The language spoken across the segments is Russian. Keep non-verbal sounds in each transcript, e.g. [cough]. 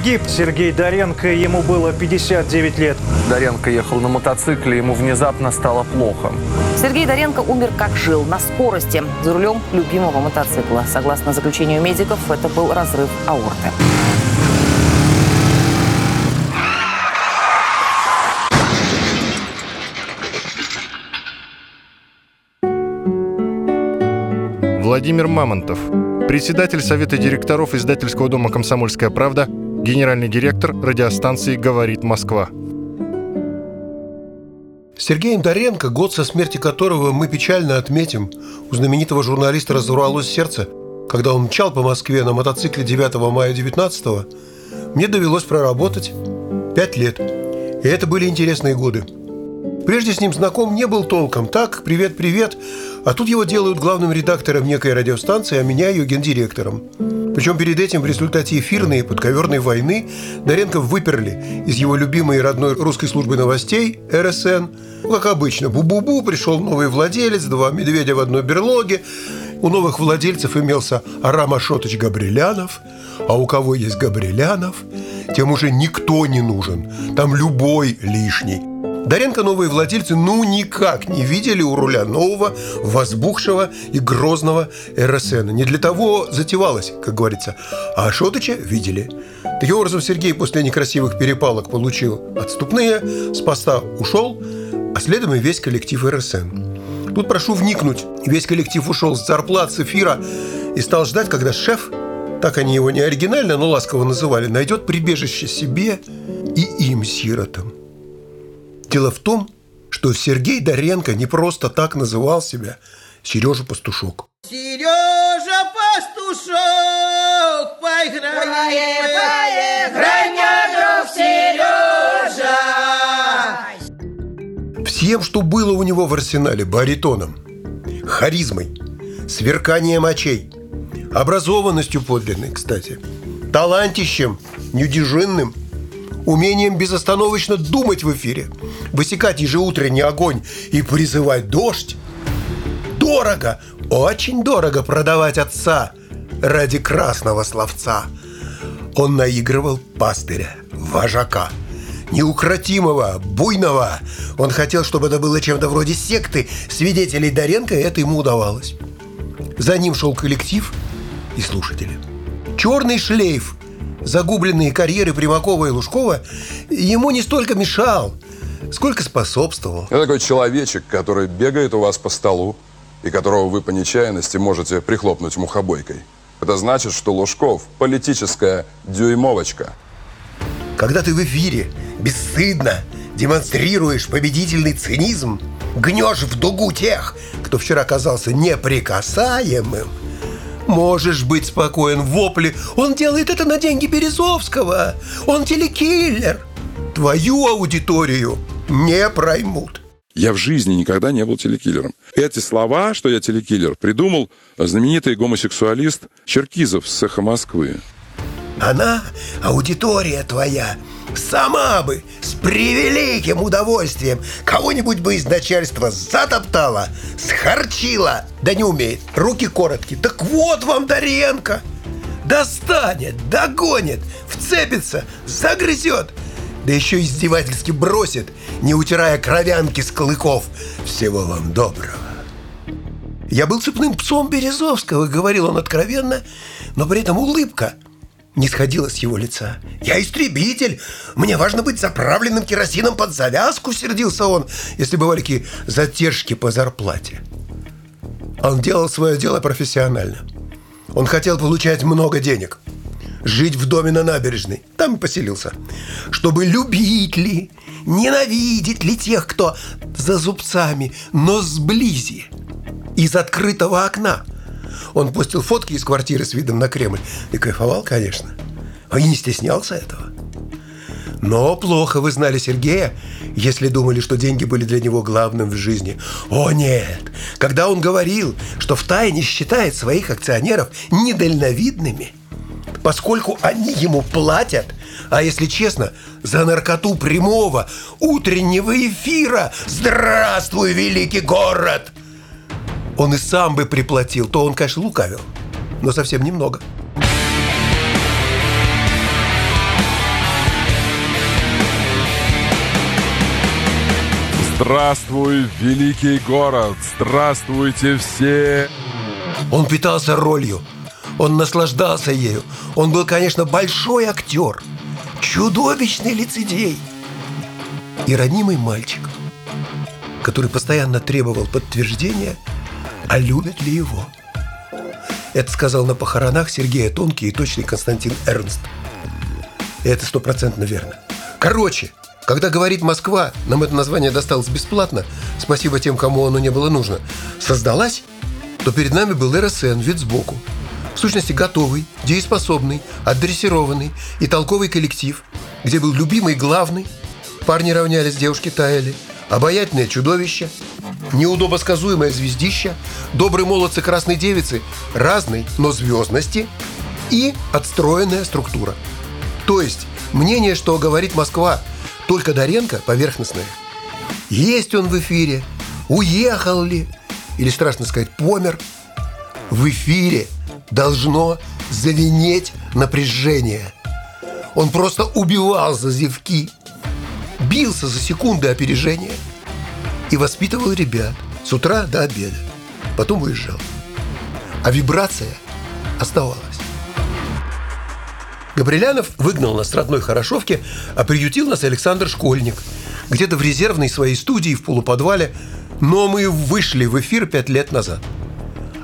Погиб Сергей Доренко, ему было 59 лет. Доренко ехал на мотоцикле, ему внезапно стало плохо. Сергей Доренко умер как жил, на скорости, за рулем любимого мотоцикла. Согласно заключению медиков, это был разрыв аорты. Владимир Мамонтов, председатель Совета директоров издательского дома «Комсомольская правда», генеральный директор радиостанции «Говорит Москва». Сергеем Доренко, год со смерти которого мы печально отметим, у знаменитого журналиста разорвалось сердце, когда он мчал по Москве на мотоцикле 9 мая 19 мне довелось проработать пять лет. И это были интересные годы. Прежде с ним знаком не был толком. Так, привет-привет. А тут его делают главным редактором некой радиостанции, а меня ее гендиректором. Причем перед этим в результате эфирной и подковерной войны Доренко выперли из его любимой и родной русской службы новостей РСН. Ну, как обычно, бу-бу-бу, пришел новый владелец, два медведя в одной берлоге. У новых владельцев имелся Арам Ашотович Габрилянов, а у кого есть Габрилянов, тем уже никто не нужен. Там любой лишний. Доренко новые владельцы ну никак не видели у руля нового, возбухшего и грозного РСН. Не для того затевалось, как говорится. А Ашотыча видели. Таким образом, Сергей после некрасивых перепалок получил отступные, с поста ушел, а следом и весь коллектив РСН. Тут прошу вникнуть. Весь коллектив ушел с зарплат, с эфира и стал ждать, когда шеф, так они его не оригинально, но ласково называли, найдет прибежище себе и им, сиротам. Дело в том, что Сергей Доренко не просто так называл себя Сережа Пастушок. Сережа Пастушок, поиграй, поиграй, друг Сережа. Всем, что было у него в арсенале, баритоном, харизмой, сверканием очей, образованностью подлинной, кстати, талантищем, неудержинным – умением безостановочно думать в эфире, высекать ежеутренний огонь и призывать дождь. Дорого, очень дорого продавать отца ради красного словца. Он наигрывал пастыря, вожака, неукротимого, буйного. Он хотел, чтобы это было чем-то вроде секты свидетелей Доренко, и это ему удавалось. За ним шел коллектив и слушатели. Черный шлейф – загубленные карьеры Примакова и Лужкова ему не столько мешал, сколько способствовал. Это такой человечек, который бегает у вас по столу и которого вы по нечаянности можете прихлопнуть мухобойкой. Это значит, что Лужков – политическая дюймовочка. Когда ты в эфире бесстыдно демонстрируешь победительный цинизм, гнешь в дугу тех, кто вчера казался неприкасаемым – Можешь быть спокоен, вопли. Он делает это на деньги Березовского. Он телекиллер. Твою аудиторию не проймут. Я в жизни никогда не был телекиллером. Эти слова, что я телекиллер, придумал знаменитый гомосексуалист Черкизов с цеха Москвы. Она, аудитория твоя, сама бы с превеликим удовольствием кого-нибудь бы из начальства затоптала, схарчила, да не умеет, руки короткие. Так вот вам Доренко! Достанет, догонит, вцепится, загрызет, да еще издевательски бросит, не утирая кровянки с клыков. Всего вам доброго. Я был цепным псом Березовского, говорил он откровенно, но при этом улыбка – не сходила с его лица. «Я истребитель! Мне важно быть заправленным керосином под завязку!» — сердился он, если бывали какие затержки по зарплате. Он делал свое дело профессионально. Он хотел получать много денег, жить в доме на набережной, там и поселился, чтобы любить ли, ненавидеть ли тех, кто за зубцами, но сблизи, из открытого окна – он постил фотки из квартиры с видом на Кремль и кайфовал, конечно. А и не стеснялся этого. Но плохо вы знали Сергея, если думали, что деньги были для него главным в жизни. О нет! Когда он говорил, что втайне считает своих акционеров недальновидными, поскольку они ему платят, а если честно, за наркоту прямого утреннего эфира «Здравствуй, великий город!» он и сам бы приплатил, то он, конечно, лукавил, но совсем немного. Здравствуй, великий город! Здравствуйте все! Он питался ролью, он наслаждался ею. Он был, конечно, большой актер, чудовищный лицедей и ранимый мальчик, который постоянно требовал подтверждения – а любят ли его. Это сказал на похоронах Сергея Тонкий и точный Константин Эрнст. И это стопроцентно верно. Короче, когда говорит Москва, нам это название досталось бесплатно, спасибо тем, кому оно не было нужно, создалась, то перед нами был РСН, вид сбоку. В сущности, готовый, дееспособный, отдрессированный и толковый коллектив, где был любимый главный, парни равнялись, девушки таяли, обаятельное чудовище, неудобосказуемое звездище, добрые молодцы красной девицы разной, но звездности и отстроенная структура. То есть мнение, что говорит Москва, только Доренко поверхностное. Есть он в эфире, уехал ли, или, страшно сказать, помер. В эфире должно завинеть напряжение. Он просто убивал за зевки, бился за секунды опережения и воспитывал ребят с утра до обеда. Потом уезжал. А вибрация оставалась. Габрилянов выгнал нас с родной Хорошовки, а приютил нас Александр Школьник. Где-то в резервной своей студии в полуподвале, но мы вышли в эфир пять лет назад.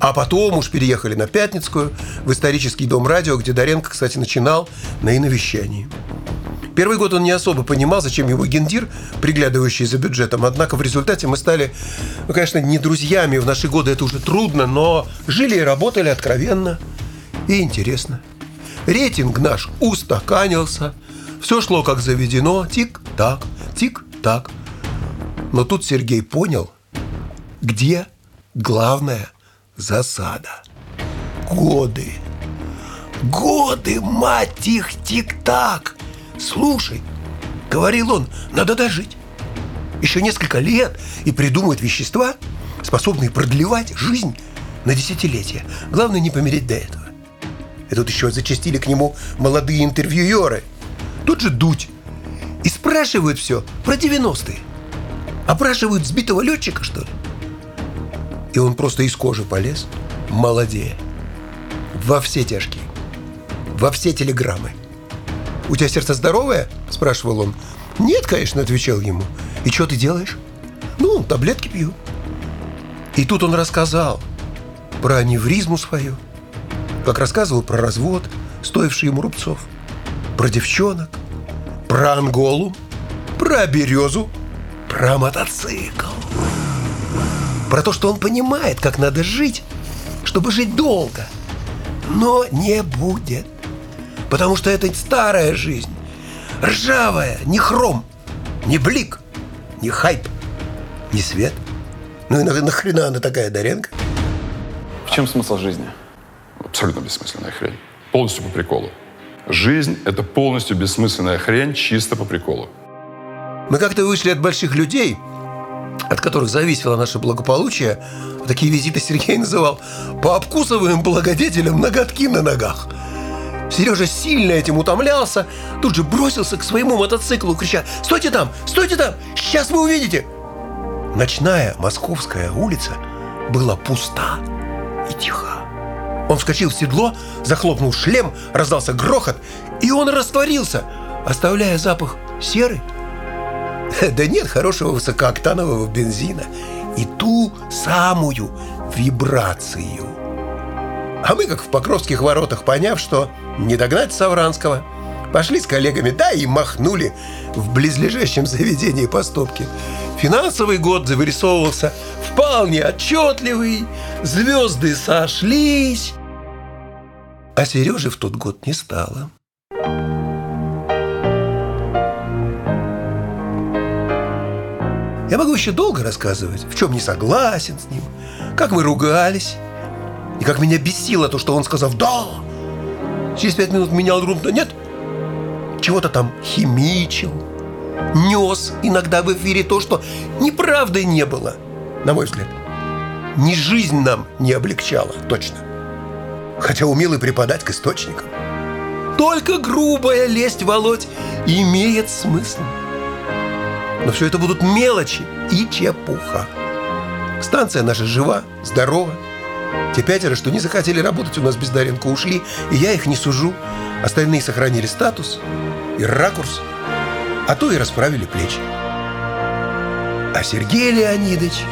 А потом уж переехали на Пятницкую, в исторический дом радио, где Доренко, кстати, начинал на иновещании. Первый год он не особо понимал, зачем его гендир, приглядывающий за бюджетом. Однако в результате мы стали, ну, конечно, не друзьями. В наши годы это уже трудно, но жили и работали откровенно и интересно. Рейтинг наш устаканился. Все шло как заведено. Тик-так, тик-так. Но тут Сергей понял, где главная засада. Годы. Годы, мать их, тик-так. Слушай, говорил он, надо дожить. Еще несколько лет и придумают вещества, способные продлевать жизнь на десятилетия. Главное не помереть до этого. И тут еще зачастили к нему молодые интервьюеры. Тут же дуть. И спрашивают все про 90-е. Опрашивают сбитого летчика, что ли? И он просто из кожи полез, молодее. Во все тяжкие. Во все телеграммы. «У тебя сердце здоровое?» – спрашивал он. «Нет, конечно», – отвечал ему. «И что ты делаешь?» «Ну, таблетки пью». И тут он рассказал про аневризму свою, как рассказывал про развод, стоивший ему рубцов, про девчонок, про Анголу, про березу, про мотоцикл. Про то, что он понимает, как надо жить, чтобы жить долго. Но не будет. Потому что это старая жизнь. Ржавая, не хром, не блик, не хайп, не свет. Ну и на- нахрена она такая, Даренко? В чем смысл жизни? Абсолютно бессмысленная хрень. Полностью по приколу. Жизнь — это полностью бессмысленная хрень, чисто по приколу. Мы как-то вышли от больших людей, от которых зависело наше благополучие. Такие визиты Сергей называл по обкусываем благодетелям ноготки на ногах. Сережа сильно этим утомлялся, тут же бросился к своему мотоциклу, крича «Стойте там! Стойте там! Сейчас вы увидите!» Ночная московская улица была пуста и тиха. Он вскочил в седло, захлопнул шлем, раздался грохот, и он растворился, оставляя запах серы [laughs] да нет хорошего высокооктанового бензина и ту самую вибрацию. А мы, как в Покровских воротах, поняв, что не догнать Савранского, пошли с коллегами, да и махнули в близлежащем заведении поступки. Финансовый год завырисовывался вполне отчетливый, звезды сошлись, а Сережи в тот год не стало. Я могу еще долго рассказывать, в чем не согласен с ним, как мы ругались, и как меня бесило то, что он сказал «да». Через пять минут менял рум, но нет, чего-то там химичил, нес иногда в эфире то, что неправдой не было, на мой взгляд. Ни жизнь нам не облегчала, точно. Хотя умел и преподать к источникам. Только грубая лесть, Володь, имеет смысл. Но все это будут мелочи и чепуха. Станция наша жива, здорова. Те пятеро, что не захотели работать у нас без Даренко, ушли, и я их не сужу. Остальные сохранили статус и ракурс, а то и расправили плечи. А Сергей Леонидович,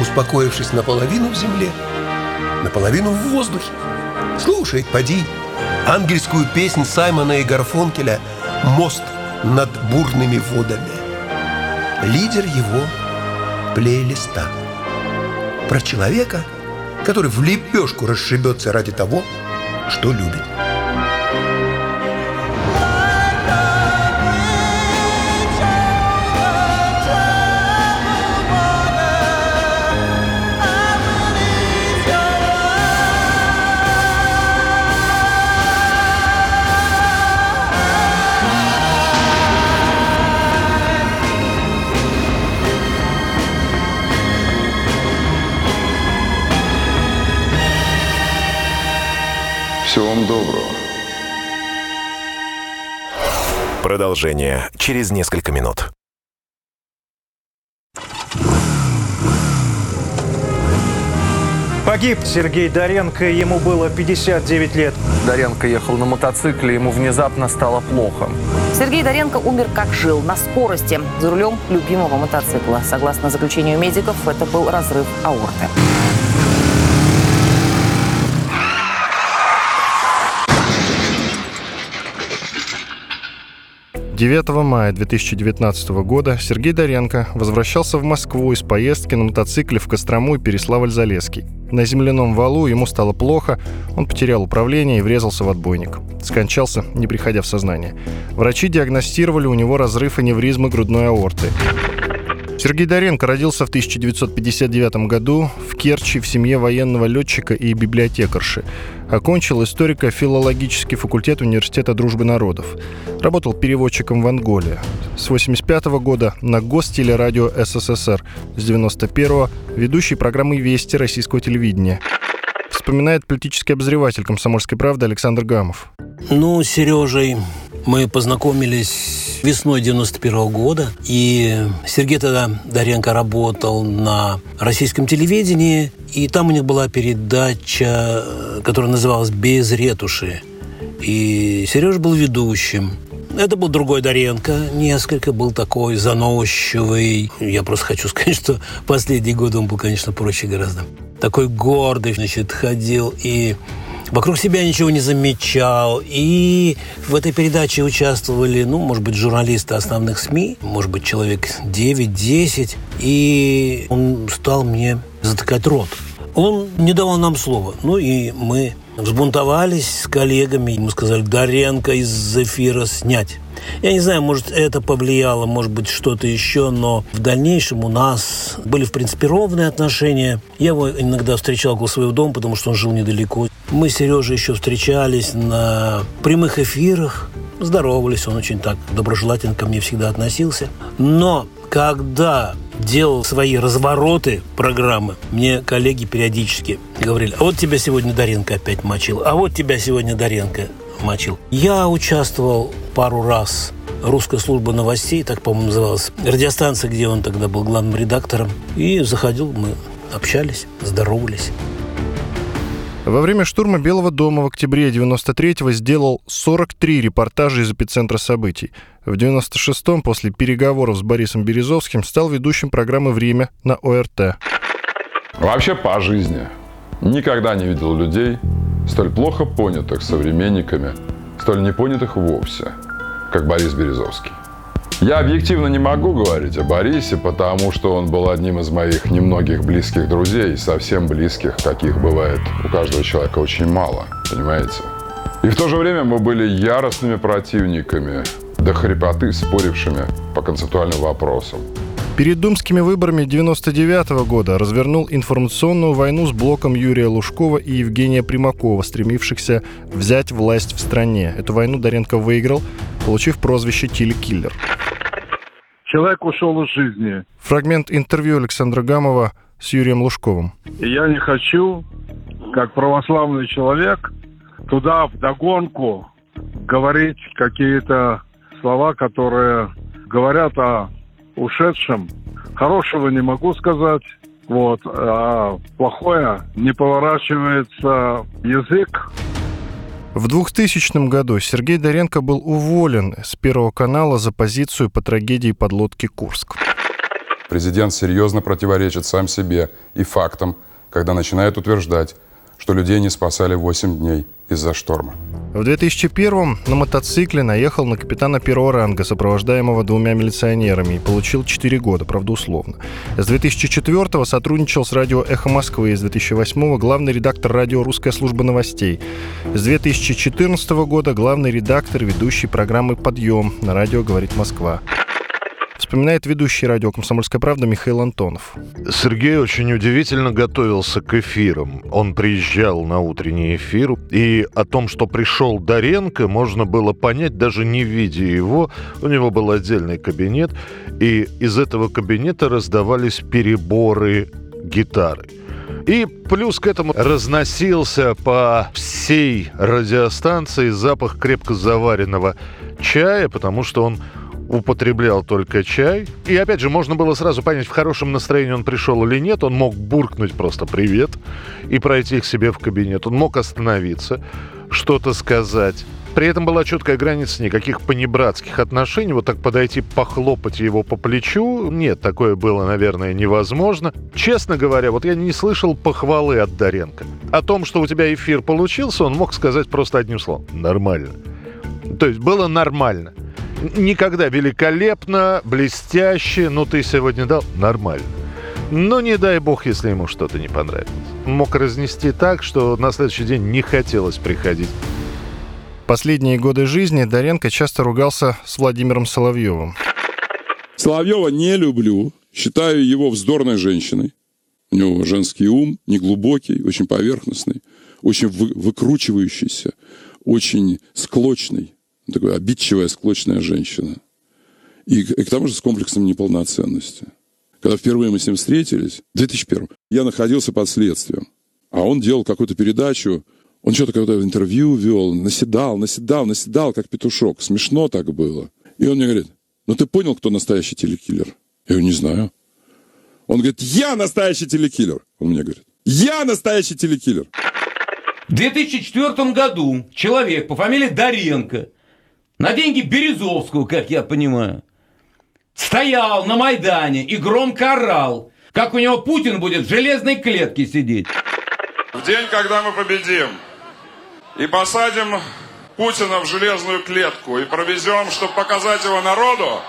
успокоившись наполовину в земле, наполовину в воздухе, слушает, поди, ангельскую песнь Саймона и Гарфункеля «Мост над бурными водами». Лидер его плейлиста. Про человека, который в лепешку расшибется ради того, что любит. Всего вам доброго. Продолжение через несколько минут. Погиб Сергей Доренко, ему было 59 лет. Доренко ехал на мотоцикле, ему внезапно стало плохо. Сергей Доренко умер как жил, на скорости, за рулем любимого мотоцикла. Согласно заключению медиков, это был разрыв аорты. 9 мая 2019 года Сергей Доренко возвращался в Москву из поездки на мотоцикле в Кострому и Переславль-Залесский. На земляном валу ему стало плохо, он потерял управление и врезался в отбойник. Скончался, не приходя в сознание. Врачи диагностировали у него разрыв аневризмы грудной аорты. Сергей Доренко родился в 1959 году в Керчи в семье военного летчика и библиотекарши. Окончил историко-филологический факультет Университета дружбы народов. Работал переводчиком в Анголе. С 1985 года на Гостелерадио СССР. С 1991 ведущий программы «Вести» российского телевидения. Вспоминает политический обозреватель «Комсомольской правды» Александр Гамов. Ну, Сережей мы познакомились весной 91 года, и Сергей тогда Доренко работал на российском телевидении, и там у них была передача, которая называлась «Без ретуши». И Сереж был ведущим. Это был другой Доренко, несколько, был такой заносчивый. Я просто хочу [laughs] сказать, что последние годы он был, конечно, проще гораздо. Такой гордый, значит, ходил и вокруг себя ничего не замечал. И в этой передаче участвовали, ну, может быть, журналисты основных СМИ, может быть, человек 9-10. И он стал мне затыкать рот. Он не давал нам слова. Ну и мы взбунтовались с коллегами. Мы сказали, Доренко из эфира снять. Я не знаю, может, это повлияло, может быть, что-то еще, но в дальнейшем у нас были, в принципе, ровные отношения. Я его иногда встречал около своего дома, потому что он жил недалеко. Мы с Сережей еще встречались на прямых эфирах, здоровались, он очень так доброжелательно ко мне всегда относился. Но когда делал свои развороты программы, мне коллеги периодически говорили, а вот тебя сегодня Даренко опять мочил, а вот тебя сегодня Даренко мочил. Я участвовал пару раз русская служба новостей, так, по-моему, называлась, радиостанция, где он тогда был главным редактором. И заходил, мы общались, здоровались. Во время штурма Белого дома в октябре 93-го сделал 43 репортажа из эпицентра событий. В 96-м, после переговоров с Борисом Березовским, стал ведущим программы «Время» на ОРТ. Вообще по жизни никогда не видел людей, столь плохо понятых современниками, столь непонятых вовсе, как Борис Березовский. Я объективно не могу говорить о Борисе, потому что он был одним из моих немногих близких друзей, совсем близких, каких бывает у каждого человека очень мало, понимаете? И в то же время мы были яростными противниками, до хрипоты спорившими по концептуальным вопросам. Перед думскими выборами 99 года развернул информационную войну с блоком Юрия Лужкова и Евгения Примакова, стремившихся взять власть в стране. Эту войну Доренко выиграл, получив прозвище «Телекиллер». Человек ушел из жизни. Фрагмент интервью Александра Гамова с Юрием Лужковым. Я не хочу, как православный человек, туда вдогонку говорить какие-то слова, которые говорят о ушедшим. Хорошего не могу сказать. Вот. А плохое не поворачивается язык. В 2000 году Сергей Доренко был уволен с Первого канала за позицию по трагедии подлодки «Курск». Президент серьезно противоречит сам себе и фактам, когда начинает утверждать, что людей не спасали 8 дней из-за шторма. В 2001-м на мотоцикле наехал на капитана первого ранга, сопровождаемого двумя милиционерами, и получил 4 года, правда условно. С 2004-го сотрудничал с радио «Эхо Москвы», с 2008-го главный редактор радио «Русская служба новостей». С 2014 года главный редактор ведущей программы «Подъем» на радио «Говорит Москва». Вспоминает ведущий радио «Комсомольская правда» Михаил Антонов. Сергей очень удивительно готовился к эфирам. Он приезжал на утренний эфир, и о том, что пришел Доренко, можно было понять, даже не видя его. У него был отдельный кабинет, и из этого кабинета раздавались переборы гитары. И плюс к этому разносился по всей радиостанции запах крепко заваренного чая, потому что он употреблял только чай. И опять же, можно было сразу понять, в хорошем настроении он пришел или нет. Он мог буркнуть просто «привет» и пройти к себе в кабинет. Он мог остановиться, что-то сказать. При этом была четкая граница, никаких понебратских отношений. Вот так подойти, похлопать его по плечу. Нет, такое было, наверное, невозможно. Честно говоря, вот я не слышал похвалы от Доренко. О том, что у тебя эфир получился, он мог сказать просто одним словом. Нормально. То есть было нормально никогда великолепно, блестяще, ну ты сегодня дал, нормально. Но не дай бог, если ему что-то не понравилось. Мог разнести так, что на следующий день не хотелось приходить. Последние годы жизни Доренко часто ругался с Владимиром Соловьевым. Соловьева не люблю. Считаю его вздорной женщиной. У него женский ум, неглубокий, очень поверхностный, очень вы, выкручивающийся, очень склочный такая обидчивая, склочная женщина. И, и к тому же с комплексом неполноценности. Когда впервые мы с ним встретились, в 2001 я находился под следствием. А он делал какую-то передачу, он что-то какое-то интервью вел, наседал, наседал, наседал, как петушок. Смешно так было. И он мне говорит, ну ты понял, кто настоящий телекиллер? Я говорю, не знаю. Он говорит, я настоящий телекиллер. Он мне говорит, я настоящий телекиллер. В 2004 году человек по фамилии Доренко на деньги Березовского, как я понимаю, стоял на Майдане и громко орал, как у него Путин будет в железной клетке сидеть. В день, когда мы победим и посадим Путина в железную клетку и провезем, чтобы показать его народу,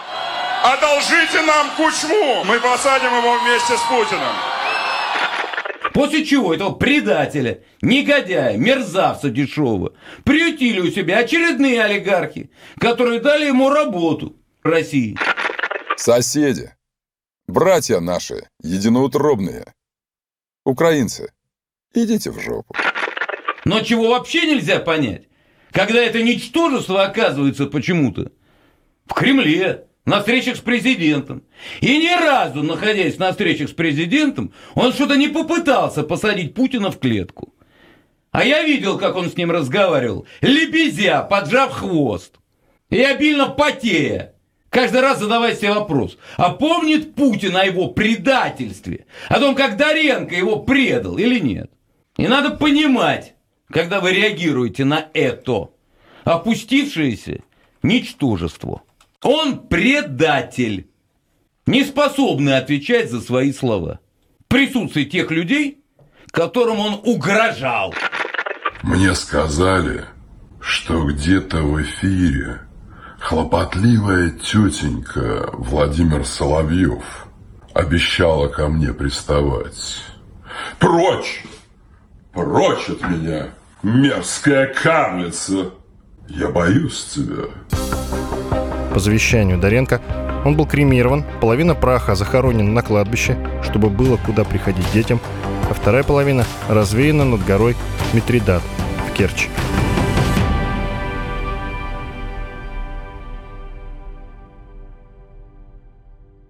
одолжите нам Кучму, мы посадим его вместе с Путиным. После чего этого предателя, негодяя, мерзавца дешевого, приютили у себя очередные олигархи, которые дали ему работу в России. Соседи, братья наши, единоутробные, украинцы, идите в жопу. Но чего вообще нельзя понять, когда это ничтожество оказывается почему-то в Кремле, на встречах с президентом. И ни разу, находясь на встречах с президентом, он что-то не попытался посадить Путина в клетку. А я видел, как он с ним разговаривал, лебезя, поджав хвост. И обильно потея. Каждый раз задавая себе вопрос, а помнит Путин о его предательстве? О том, как Доренко его предал или нет? И надо понимать, когда вы реагируете на это опустившееся ничтожество. Он предатель, не способный отвечать за свои слова. В присутствии тех людей, которым он угрожал. Мне сказали, что где-то в эфире хлопотливая тетенька Владимир Соловьев обещала ко мне приставать. Прочь! Прочь от меня, мерзкая карлица! Я боюсь тебя. По завещанию Доренко он был кремирован, половина праха захоронена на кладбище, чтобы было куда приходить детям, а вторая половина развеяна над горой Митридат в Керчи.